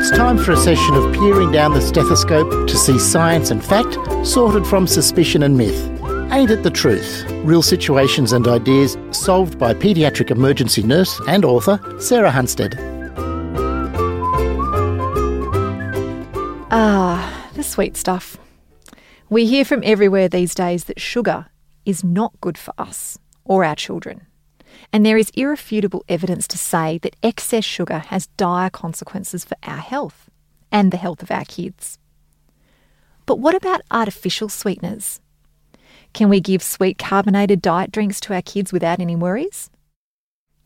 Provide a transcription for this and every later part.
It's time for a session of peering down the stethoscope to see science and fact sorted from suspicion and myth. Ain't it the truth? Real situations and ideas solved by paediatric emergency nurse and author Sarah Hunstead. Ah, the sweet stuff. We hear from everywhere these days that sugar is not good for us or our children. And there is irrefutable evidence to say that excess sugar has dire consequences for our health and the health of our kids. But what about artificial sweeteners? Can we give sweet carbonated diet drinks to our kids without any worries?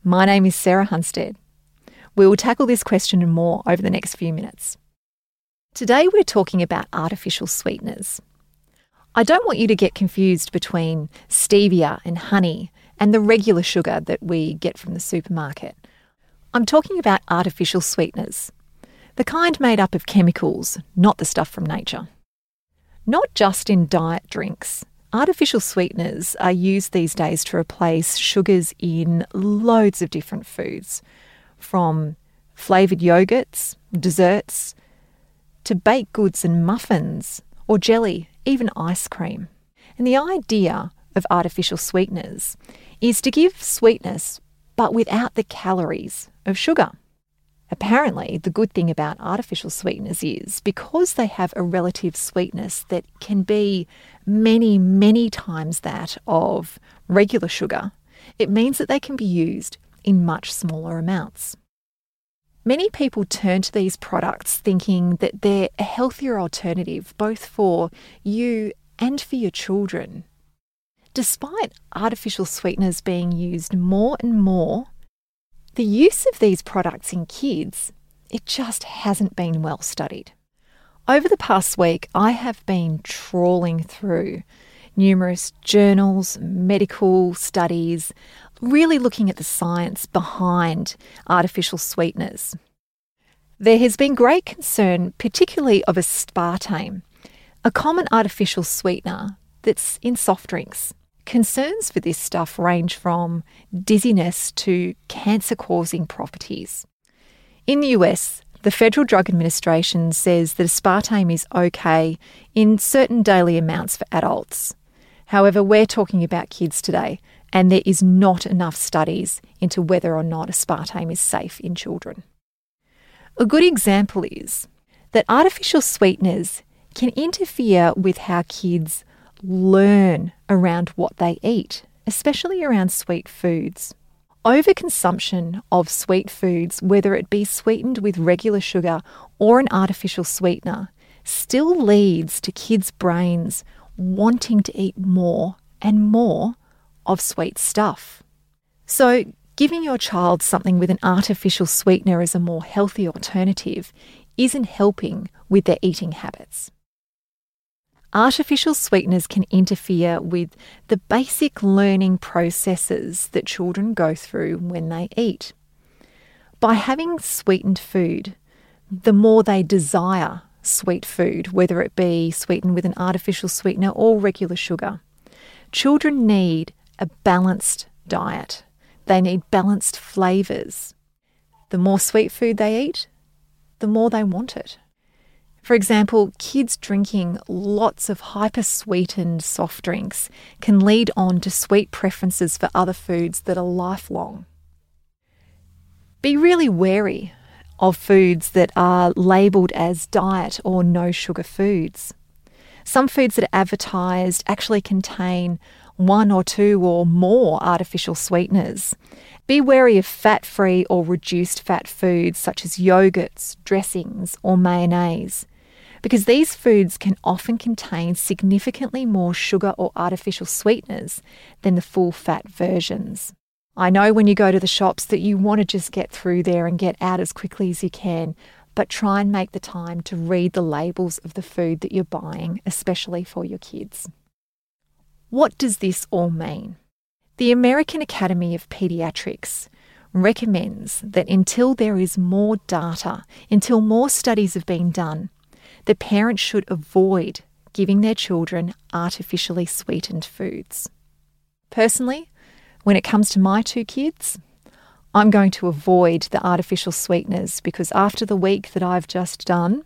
My name is Sarah Hunstead. We will tackle this question and more over the next few minutes. Today we're talking about artificial sweeteners. I don't want you to get confused between stevia and honey and the regular sugar that we get from the supermarket. I'm talking about artificial sweeteners, the kind made up of chemicals, not the stuff from nature. Not just in diet drinks. Artificial sweeteners are used these days to replace sugars in loads of different foods, from flavoured yogurts, desserts, to baked goods and muffins, or jelly, even ice cream. And the idea of artificial sweeteners is to give sweetness but without the calories of sugar. Apparently, the good thing about artificial sweeteners is because they have a relative sweetness that can be many, many times that of regular sugar, it means that they can be used in much smaller amounts. Many people turn to these products thinking that they're a healthier alternative both for you and for your children. Despite artificial sweeteners being used more and more, the use of these products in kids, it just hasn't been well studied. Over the past week, I have been trawling through numerous journals, medical studies, really looking at the science behind artificial sweeteners. There has been great concern, particularly of aspartame, a common artificial sweetener that's in soft drinks. Concerns for this stuff range from dizziness to cancer causing properties. In the US, the Federal Drug Administration says that aspartame is okay in certain daily amounts for adults. However, we're talking about kids today, and there is not enough studies into whether or not aspartame is safe in children. A good example is that artificial sweeteners can interfere with how kids learn around what they eat, especially around sweet foods. Overconsumption of sweet foods, whether it be sweetened with regular sugar or an artificial sweetener, still leads to kids' brains wanting to eat more and more of sweet stuff. So, giving your child something with an artificial sweetener as a more healthy alternative isn't helping with their eating habits. Artificial sweeteners can interfere with the basic learning processes that children go through when they eat. By having sweetened food, the more they desire sweet food, whether it be sweetened with an artificial sweetener or regular sugar. Children need a balanced diet. They need balanced flavours. The more sweet food they eat, the more they want it. For example, kids drinking lots of hyper sweetened soft drinks can lead on to sweet preferences for other foods that are lifelong. Be really wary of foods that are labelled as diet or no sugar foods. Some foods that are advertised actually contain one or two or more artificial sweeteners. Be wary of fat free or reduced fat foods such as yogurts, dressings, or mayonnaise, because these foods can often contain significantly more sugar or artificial sweeteners than the full fat versions. I know when you go to the shops that you want to just get through there and get out as quickly as you can, but try and make the time to read the labels of the food that you're buying, especially for your kids. What does this all mean? The American Academy of Pediatrics recommends that until there is more data, until more studies have been done, the parents should avoid giving their children artificially sweetened foods. Personally, when it comes to my two kids, I'm going to avoid the artificial sweeteners because after the week that I've just done,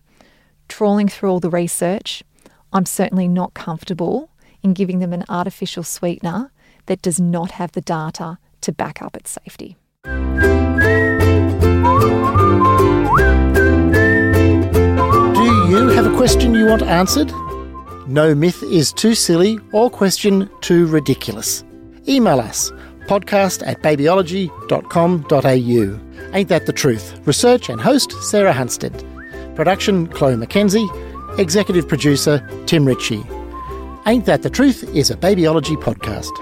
trawling through all the research, I'm certainly not comfortable in giving them an artificial sweetener that does not have the data to back up its safety. Question you want answered? No myth is too silly or question too ridiculous. Email us podcast at babyology.com.au. Ain't that the truth? Research and host Sarah Hunstead. Production Chloe McKenzie. Executive producer Tim Ritchie. Ain't That the Truth is a Babyology podcast.